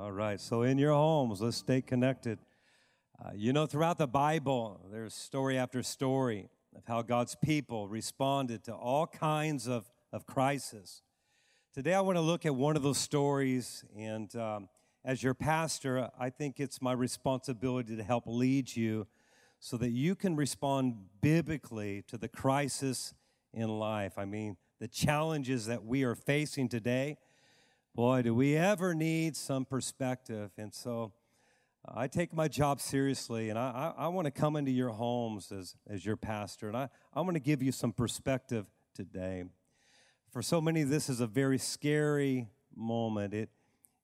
All right, so in your homes, let's stay connected. Uh, you know, throughout the Bible, there's story after story of how God's people responded to all kinds of, of crisis. Today, I want to look at one of those stories, and um, as your pastor, I think it's my responsibility to help lead you so that you can respond biblically to the crisis in life. I mean, the challenges that we are facing today boy, do we ever need some perspective. And so uh, I take my job seriously, and I, I, I want to come into your homes as, as your pastor, and I, I want to give you some perspective today. For so many, this is a very scary moment. It,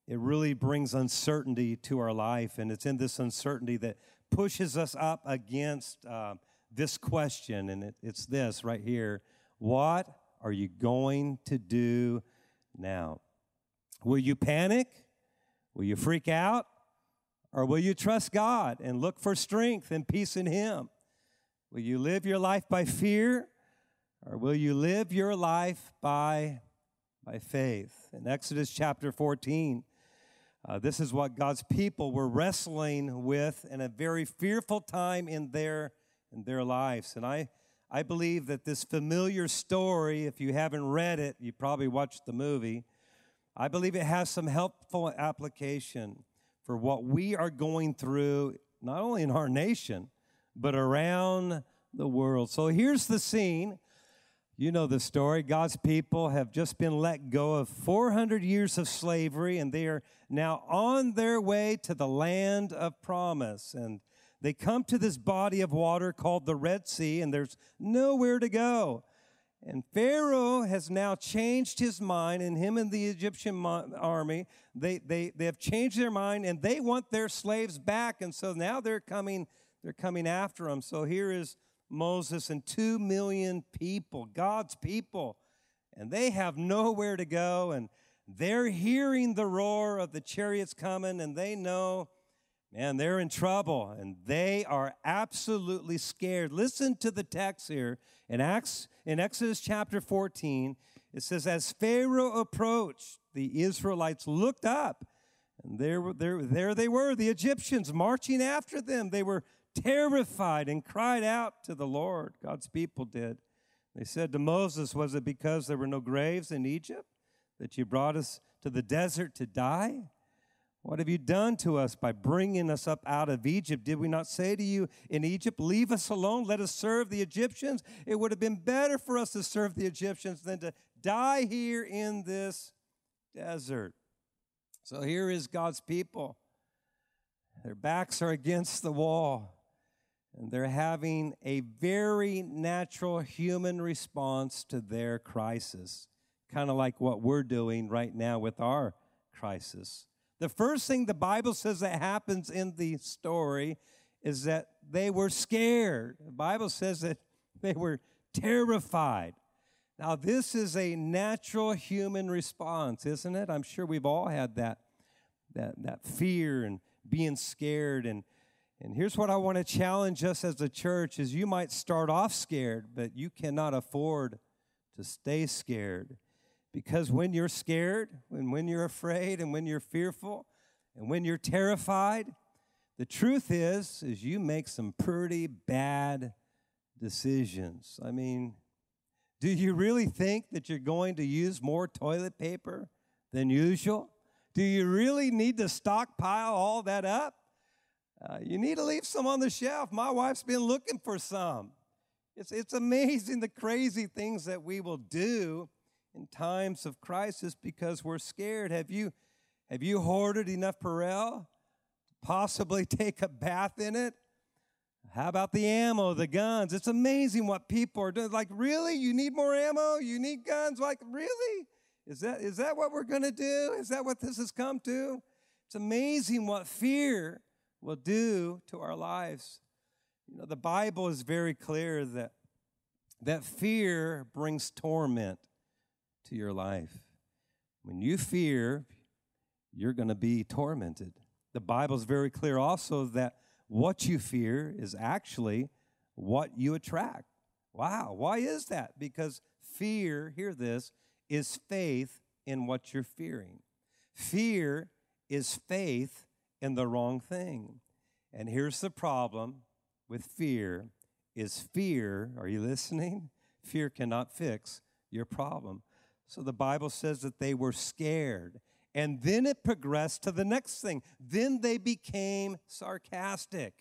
it really brings uncertainty to our life, and it's in this uncertainty that pushes us up against uh, this question, and it, it's this right here What are you going to do now? Will you panic? Will you freak out? Or will you trust God and look for strength and peace in Him? Will you live your life by fear? Or will you live your life by, by faith? In Exodus chapter 14, uh, this is what God's people were wrestling with in a very fearful time in their, in their lives. And I, I believe that this familiar story, if you haven't read it, you probably watched the movie I believe it has some helpful application for what we are going through, not only in our nation, but around the world. So here's the scene. You know the story. God's people have just been let go of 400 years of slavery, and they are now on their way to the land of promise. And they come to this body of water called the Red Sea, and there's nowhere to go. And Pharaoh has now changed his mind, and him and the Egyptian army, they, they, they have changed their mind and they want their slaves back. And so now they're coming, they're coming after them. So here is Moses and two million people, God's people, and they have nowhere to go. And they're hearing the roar of the chariots coming, and they know Man, they're in trouble and they are absolutely scared. Listen to the text here in Acts in Exodus chapter 14. It says, As Pharaoh approached, the Israelites looked up, and there, there, there they were, the Egyptians marching after them. They were terrified and cried out to the Lord. God's people did. They said to Moses, Was it because there were no graves in Egypt that you brought us to the desert to die? What have you done to us by bringing us up out of Egypt? Did we not say to you in Egypt, Leave us alone, let us serve the Egyptians? It would have been better for us to serve the Egyptians than to die here in this desert. So here is God's people. Their backs are against the wall, and they're having a very natural human response to their crisis, kind of like what we're doing right now with our crisis. The first thing the Bible says that happens in the story is that they were scared. The Bible says that they were terrified. Now, this is a natural human response, isn't it? I'm sure we've all had that, that, that fear and being scared. And, and here's what I want to challenge us as a church is you might start off scared, but you cannot afford to stay scared. Because when you're scared, and when you're afraid, and when you're fearful, and when you're terrified, the truth is, is you make some pretty bad decisions. I mean, do you really think that you're going to use more toilet paper than usual? Do you really need to stockpile all that up? Uh, you need to leave some on the shelf. My wife's been looking for some. It's, it's amazing the crazy things that we will do in times of crisis because we're scared. Have you, have you hoarded enough Purell to possibly take a bath in it? How about the ammo, the guns? It's amazing what people are doing. Like, really? You need more ammo? You need guns? Like, really? Is that, is that what we're going to do? Is that what this has come to? It's amazing what fear will do to our lives. You know, the Bible is very clear that, that fear brings torment to your life. When you fear, you're going to be tormented. The Bible is very clear also that what you fear is actually what you attract. Wow, why is that? Because fear, hear this, is faith in what you're fearing. Fear is faith in the wrong thing. And here's the problem with fear is fear, are you listening? Fear cannot fix your problem. So the Bible says that they were scared. And then it progressed to the next thing. Then they became sarcastic.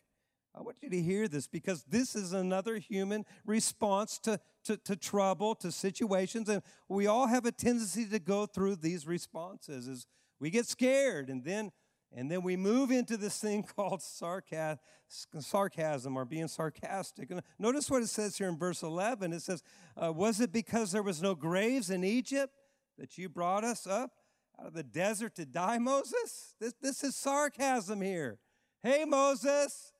I want you to hear this because this is another human response to, to, to, trouble, to situations. And we all have a tendency to go through these responses as we get scared and then and then we move into this thing called sarcasm, or being sarcastic. And notice what it says here in verse 11. It says, uh, Was it because there was no graves in Egypt that you brought us up out of the desert to die, Moses? This, this is sarcasm here. Hey, Moses,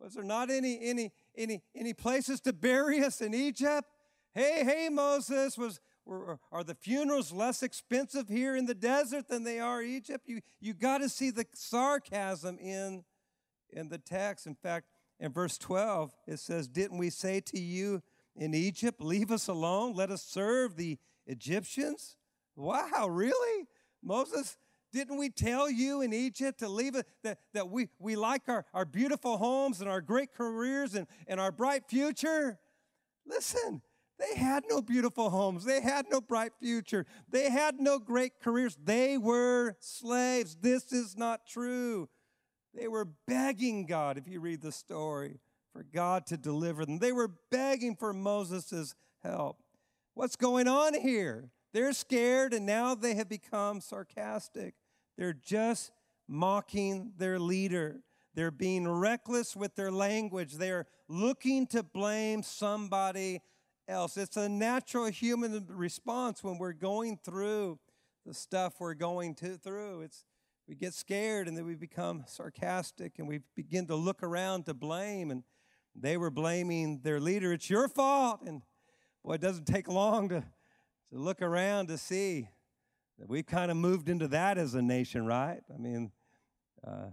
was there not any, any, any, any places to bury us in Egypt? Hey, hey, Moses, was, are the funerals less expensive here in the desert than they are Egypt? You, you got to see the sarcasm in, in the text. In fact, in verse 12, it says, Didn't we say to you in Egypt, Leave us alone, let us serve the Egyptians? Wow, really? Moses, didn't we tell you in Egypt to leave it that, that we, we like our, our beautiful homes and our great careers and, and our bright future? Listen, they had no beautiful homes. They had no bright future. They had no great careers. They were slaves. This is not true. They were begging God, if you read the story, for God to deliver them. They were begging for Moses' help. What's going on here? They're scared and now they have become sarcastic. They're just mocking their leader. They're being reckless with their language. They're looking to blame somebody else. It's a natural human response when we're going through the stuff we're going to, through. It's we get scared and then we become sarcastic and we begin to look around to blame and they were blaming their leader. It's your fault. And boy, it doesn't take long to, to look around to see that we've kind of moved into that as a nation, right? I mean, uh,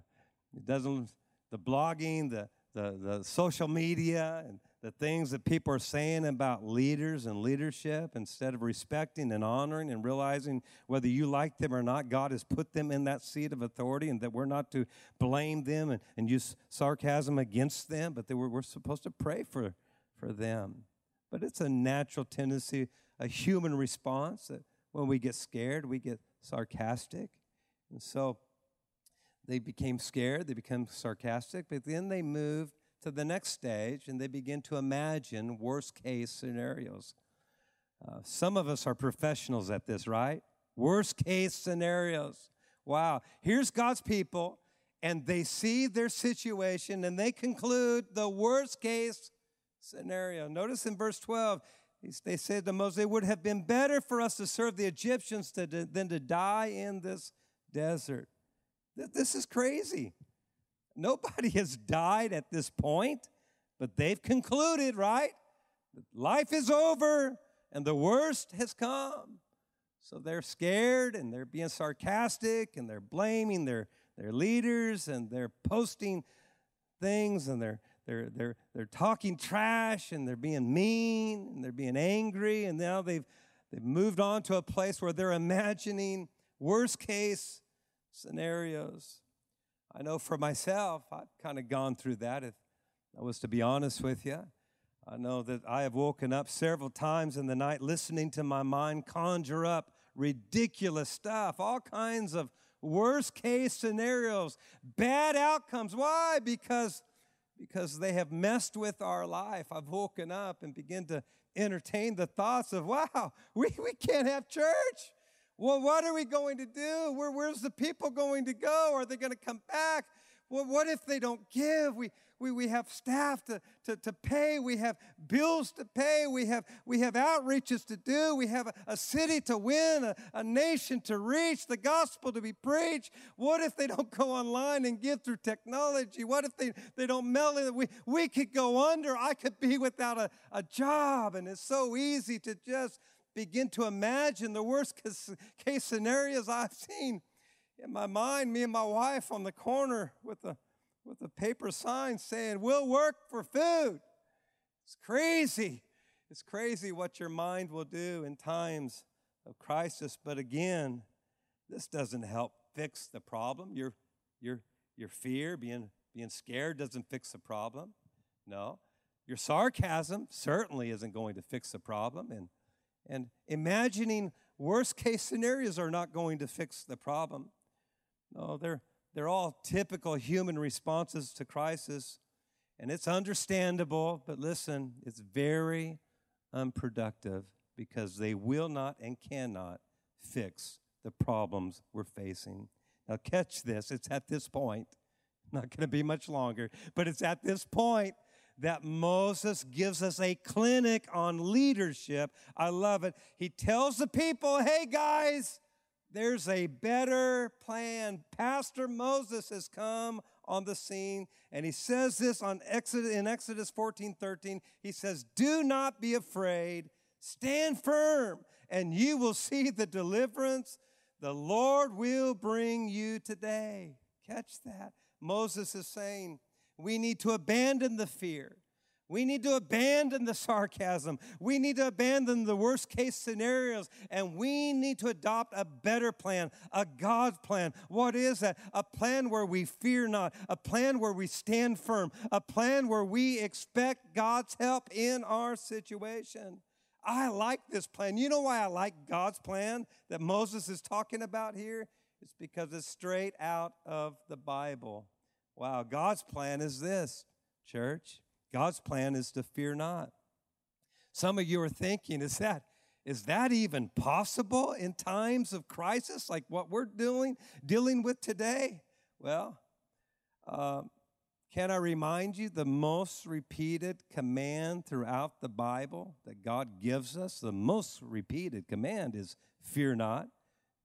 it doesn't, the blogging, the, the, the social media, and the things that people are saying about leaders and leadership instead of respecting and honoring and realizing whether you like them or not, God has put them in that seat of authority and that we're not to blame them and, and use sarcasm against them, but that we're, we're supposed to pray for, for them. But it's a natural tendency, a human response that when we get scared, we get sarcastic. And so they became scared, they became sarcastic, but then they moved to the next stage and they begin to imagine worst case scenarios. Uh, some of us are professionals at this, right? Worst case scenarios. Wow. Here's God's people, and they see their situation and they conclude the worst case scenario. Notice in verse 12, they said to Moses, It would have been better for us to serve the Egyptians to, than to die in this desert. This is crazy. Nobody has died at this point, but they've concluded, right? Life is over and the worst has come. So they're scared and they're being sarcastic and they're blaming their, their leaders and they're posting things and they're, they're, they're, they're talking trash and they're being mean and they're being angry. And now they've, they've moved on to a place where they're imagining worst case scenarios. I know for myself, I've kind of gone through that, if I was to be honest with you. I know that I have woken up several times in the night listening to my mind conjure up ridiculous stuff, all kinds of worst case scenarios, bad outcomes. Why? Because because they have messed with our life. I've woken up and begin to entertain the thoughts of, wow, we, we can't have church. Well, what are we going to do? Where, where's the people going to go? Are they going to come back? Well, what if they don't give? We, we, we have staff to, to, to pay. We have bills to pay. We have, we have outreaches to do. We have a, a city to win, a, a nation to reach, the gospel to be preached. What if they don't go online and give through technology? What if they, they don't mail it? We, we could go under. I could be without a, a job. And it's so easy to just begin to imagine the worst case scenarios I've seen in my mind. Me and my wife on the corner with a with a paper sign saying, "We'll work for food." It's crazy. It's crazy what your mind will do in times of crisis. But again, this doesn't help fix the problem. Your, your, your fear, being, being scared, doesn't fix the problem. No. Your sarcasm certainly isn't going to fix the problem. And, and imagining worst case scenarios are not going to fix the problem. No, they're, they're all typical human responses to crisis. And it's understandable, but listen, it's very unproductive because they will not and cannot fix the problems we're facing. Now, catch this. It's at this point, not going to be much longer, but it's at this point that Moses gives us a clinic on leadership. I love it. He tells the people, hey guys, there's a better plan. Pastor Moses has come on the scene, and he says this on Exodus, in Exodus 14 13. He says, Do not be afraid, stand firm, and you will see the deliverance the Lord will bring you today. Catch that. Moses is saying, we need to abandon the fear. We need to abandon the sarcasm. We need to abandon the worst case scenarios. And we need to adopt a better plan, a God's plan. What is that? A plan where we fear not, a plan where we stand firm, a plan where we expect God's help in our situation. I like this plan. You know why I like God's plan that Moses is talking about here? It's because it's straight out of the Bible. Wow, God's plan is this, church. God's plan is to fear not. Some of you are thinking, is that is that even possible in times of crisis like what we're doing dealing with today? Well, uh, can I remind you the most repeated command throughout the Bible that God gives us? The most repeated command is fear not,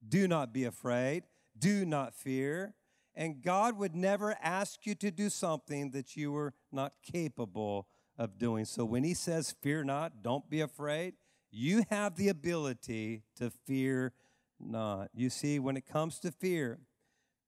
do not be afraid, do not fear. And God would never ask you to do something that you were not capable of doing. So when He says, Fear not, don't be afraid, you have the ability to fear not. You see, when it comes to fear,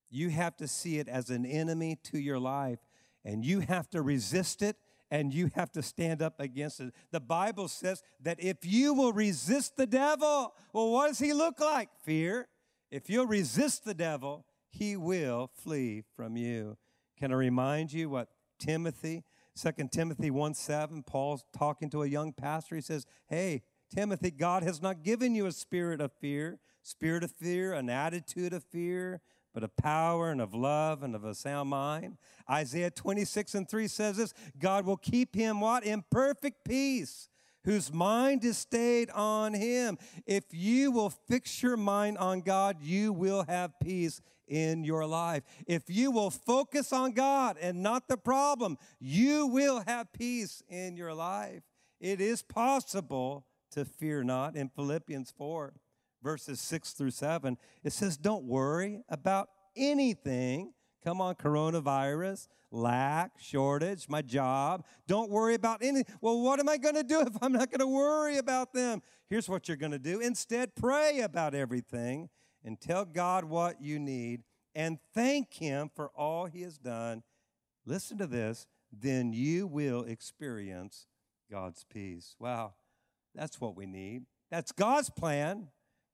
you have to see it as an enemy to your life, and you have to resist it and you have to stand up against it. The Bible says that if you will resist the devil, well, what does he look like? Fear. If you'll resist the devil, he will flee from you. Can I remind you what Timothy, 2 Timothy 1 7, Paul's talking to a young pastor. He says, Hey, Timothy, God has not given you a spirit of fear, spirit of fear, an attitude of fear, but of power and of love and of a sound mind. Isaiah 26 and 3 says this God will keep him what? In perfect peace whose mind is stayed on him. If you will fix your mind on God, you will have peace in your life. If you will focus on God and not the problem, you will have peace in your life. It is possible to fear not. In Philippians 4, verses 6 through 7, it says, Don't worry about anything. Come on, coronavirus, lack, shortage, my job. Don't worry about anything. Well, what am I going to do if I'm not going to worry about them? Here's what you're going to do instead, pray about everything and tell God what you need and thank Him for all He has done, listen to this, then you will experience God's peace. Wow, that's what we need. That's God's plan.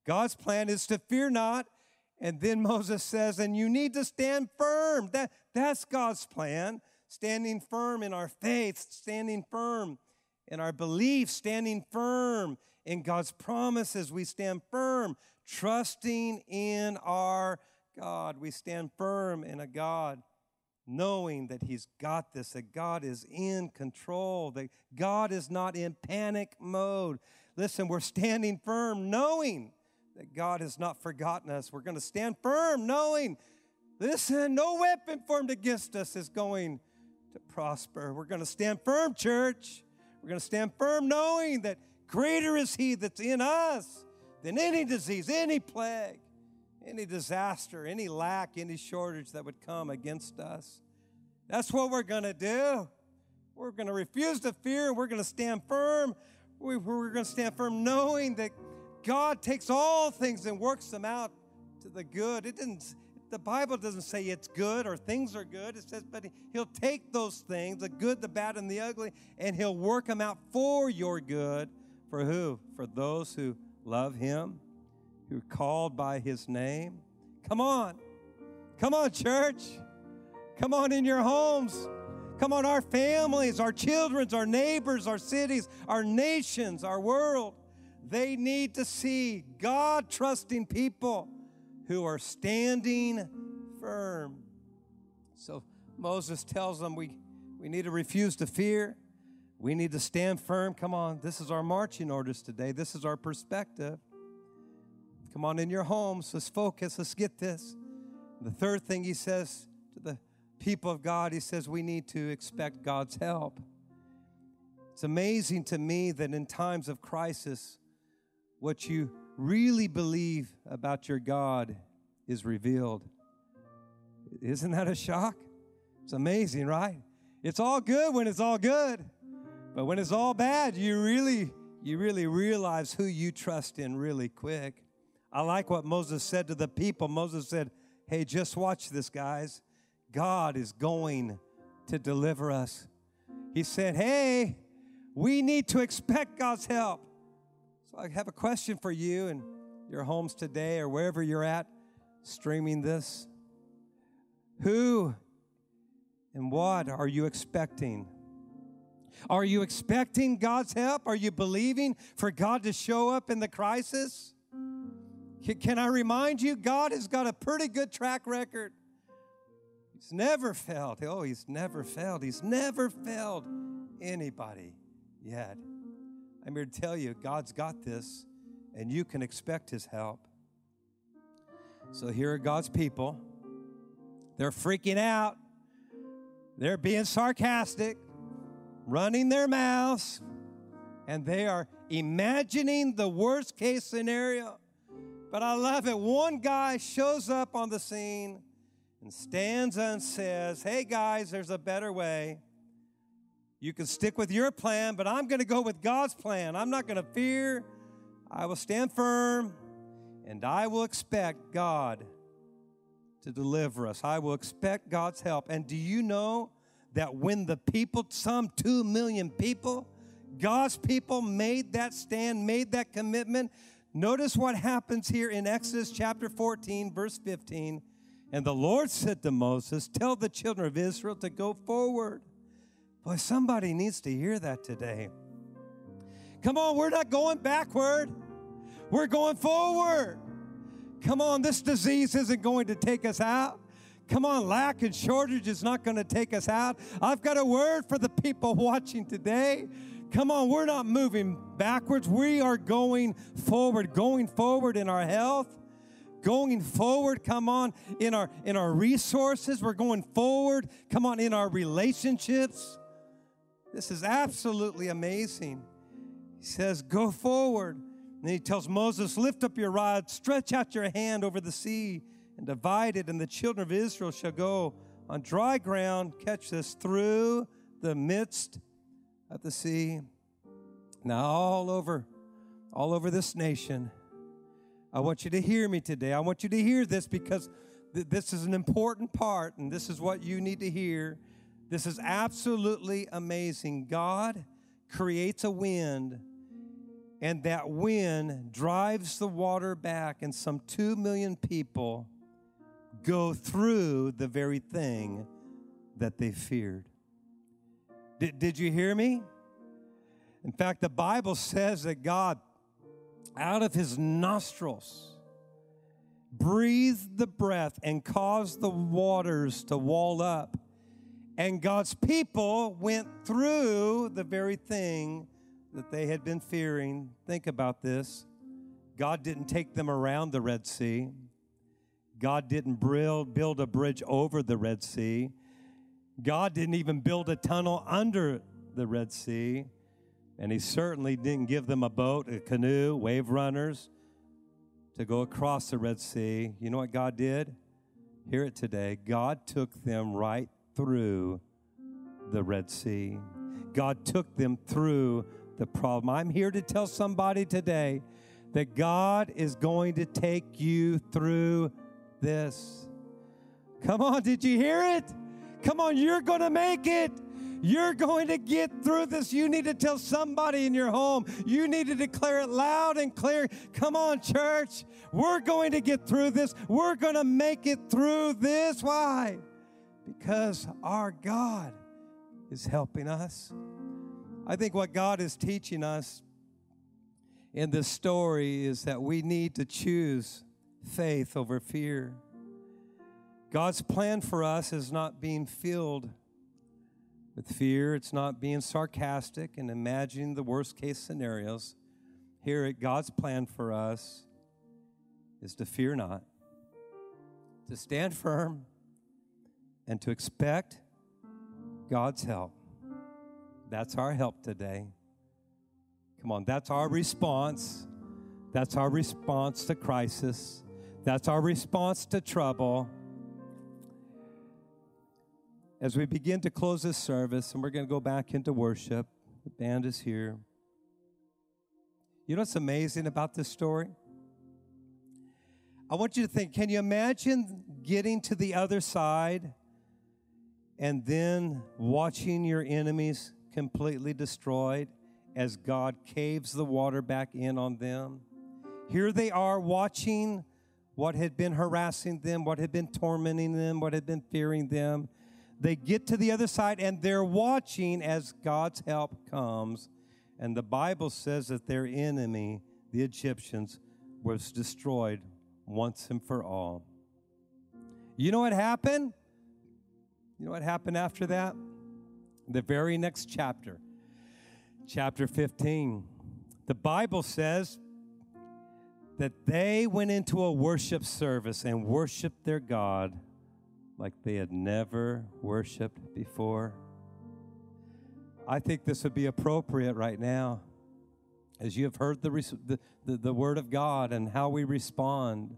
God's plan is to fear not. And then Moses says, and you need to stand firm. That, that's God's plan. Standing firm in our faith, standing firm in our belief, standing firm in God's promises. We stand firm trusting in our God. We stand firm in a God knowing that He's got this, that God is in control, that God is not in panic mode. Listen, we're standing firm knowing that God has not forgotten us. We're going to stand firm knowing, listen, no weapon formed against us is going to prosper. We're going to stand firm, church. We're going to stand firm knowing that greater is He that's in us than any disease, any plague, any disaster, any lack, any shortage that would come against us. That's what we're going to do. We're going to refuse to fear and we're going to stand firm. We're going to stand firm knowing that God takes all things and works them out to the good. It didn't the Bible doesn't say it's good or things are good. It says, but He'll take those things, the good, the bad, and the ugly, and He'll work them out for your good. For who? For those who love him, who called by his name. Come on. Come on, church. Come on in your homes. Come on, our families, our children's, our neighbors, our cities, our nations, our world. They need to see God trusting people who are standing firm. So Moses tells them we, we need to refuse to fear. We need to stand firm. Come on, this is our marching orders today. This is our perspective. Come on in your homes. Let's focus. Let's get this. The third thing he says to the people of God, he says we need to expect God's help. It's amazing to me that in times of crisis, what you really believe about your God is revealed. Isn't that a shock? It's amazing, right? It's all good when it's all good. But when it's all bad, you really you really realize who you trust in really quick. I like what Moses said to the people. Moses said, "Hey, just watch this, guys. God is going to deliver us." He said, "Hey, we need to expect God's help." So I have a question for you and your homes today or wherever you're at streaming this. Who and what are you expecting? Are you expecting God's help? Are you believing for God to show up in the crisis? Can I remind you, God has got a pretty good track record. He's never failed. Oh, he's never failed. He's never failed anybody yet. I'm here to tell you, God's got this, and you can expect His help. So here are God's people. They're freaking out. They're being sarcastic, running their mouths, and they are imagining the worst case scenario. But I love it. One guy shows up on the scene and stands and says, Hey guys, there's a better way. You can stick with your plan, but I'm going to go with God's plan. I'm not going to fear. I will stand firm and I will expect God to deliver us. I will expect God's help. And do you know that when the people, some two million people, God's people made that stand, made that commitment, notice what happens here in Exodus chapter 14, verse 15. And the Lord said to Moses, Tell the children of Israel to go forward Boy, somebody needs to hear that today. Come on, we're not going backward, we're going forward. Come on, this disease isn't going to take us out. Come on, lack and shortage is not going to take us out. I've got a word for the people watching today. Come on, we're not moving backwards. We are going forward, going forward in our health, going forward, come on, in our in our resources. We're going forward, come on, in our relationships. This is absolutely amazing. He says, Go forward. And he tells Moses, Lift up your rod, stretch out your hand over the sea, and divide it, and the children of Israel shall go on dry ground, catch this, through the midst of the sea. Now, all over, all over this nation, I want you to hear me today. I want you to hear this because th- this is an important part, and this is what you need to hear. This is absolutely amazing. God creates a wind, and that wind drives the water back, and some two million people go through the very thing that they feared. Did, did you hear me? In fact, the Bible says that God, out of his nostrils, breathed the breath and caused the waters to wall up and God's people went through the very thing that they had been fearing. Think about this God didn't take them around the Red Sea, God didn't build a bridge over the Red Sea, God didn't even build a tunnel under the Red Sea. And he certainly didn't give them a boat, a canoe, wave runners to go across the Red Sea. You know what God did? Hear it today. God took them right through the Red Sea. God took them through the problem. I'm here to tell somebody today that God is going to take you through this. Come on, did you hear it? Come on, you're going to make it. You're going to get through this. You need to tell somebody in your home. You need to declare it loud and clear. Come on, church. We're going to get through this. We're going to make it through this. Why? Because our God is helping us. I think what God is teaching us in this story is that we need to choose faith over fear. God's plan for us is not being filled with fear, it's not being sarcastic and imagining the worst case scenarios. Here at God's plan for us is to fear not, to stand firm, and to expect God's help. That's our help today. Come on, that's our response. That's our response to crisis. That's our response to trouble. As we begin to close this service, and we're going to go back into worship, the band is here. You know what's amazing about this story? I want you to think can you imagine getting to the other side and then watching your enemies completely destroyed as God caves the water back in on them? Here they are watching what had been harassing them, what had been tormenting them, what had been fearing them. They get to the other side and they're watching as God's help comes. And the Bible says that their enemy, the Egyptians, was destroyed once and for all. You know what happened? You know what happened after that? The very next chapter, chapter 15. The Bible says that they went into a worship service and worshiped their God like they had never worshiped before. I think this would be appropriate right now as you have heard the, the, the, the Word of God and how we respond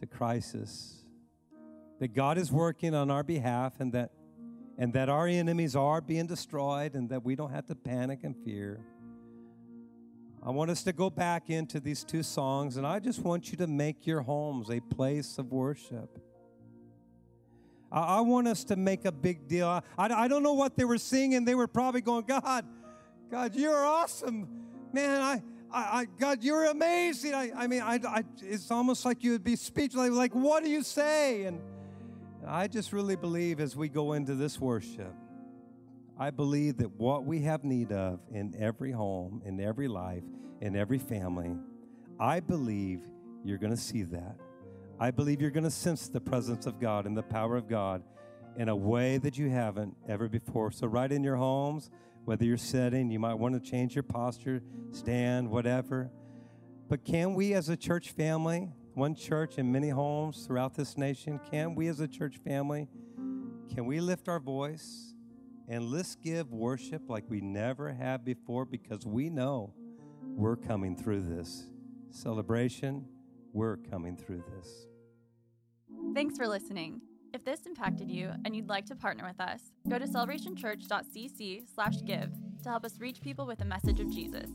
to crisis. That God is working on our behalf and that, and that our enemies are being destroyed and that we don't have to panic and fear. I want us to go back into these two songs, and I just want you to make your homes a place of worship. I, I want us to make a big deal. I, I don't know what they were singing. They were probably going, God, God, you're awesome. Man, I, I, I, God, you're amazing. I, I mean, I, I, it's almost like you would be speechless. Like, what do you say? And I just really believe as we go into this worship, I believe that what we have need of in every home, in every life, in every family, I believe you're going to see that. I believe you're going to sense the presence of God and the power of God in a way that you haven't ever before. So, right in your homes, whether you're sitting, you might want to change your posture, stand, whatever. But can we as a church family, one church in many homes throughout this nation, can we as a church family, can we lift our voice? And let's give worship like we never have before because we know we're coming through this. Celebration, we're coming through this. Thanks for listening. If this impacted you and you'd like to partner with us, go to celebrationchurch.cc/give to help us reach people with the message of Jesus.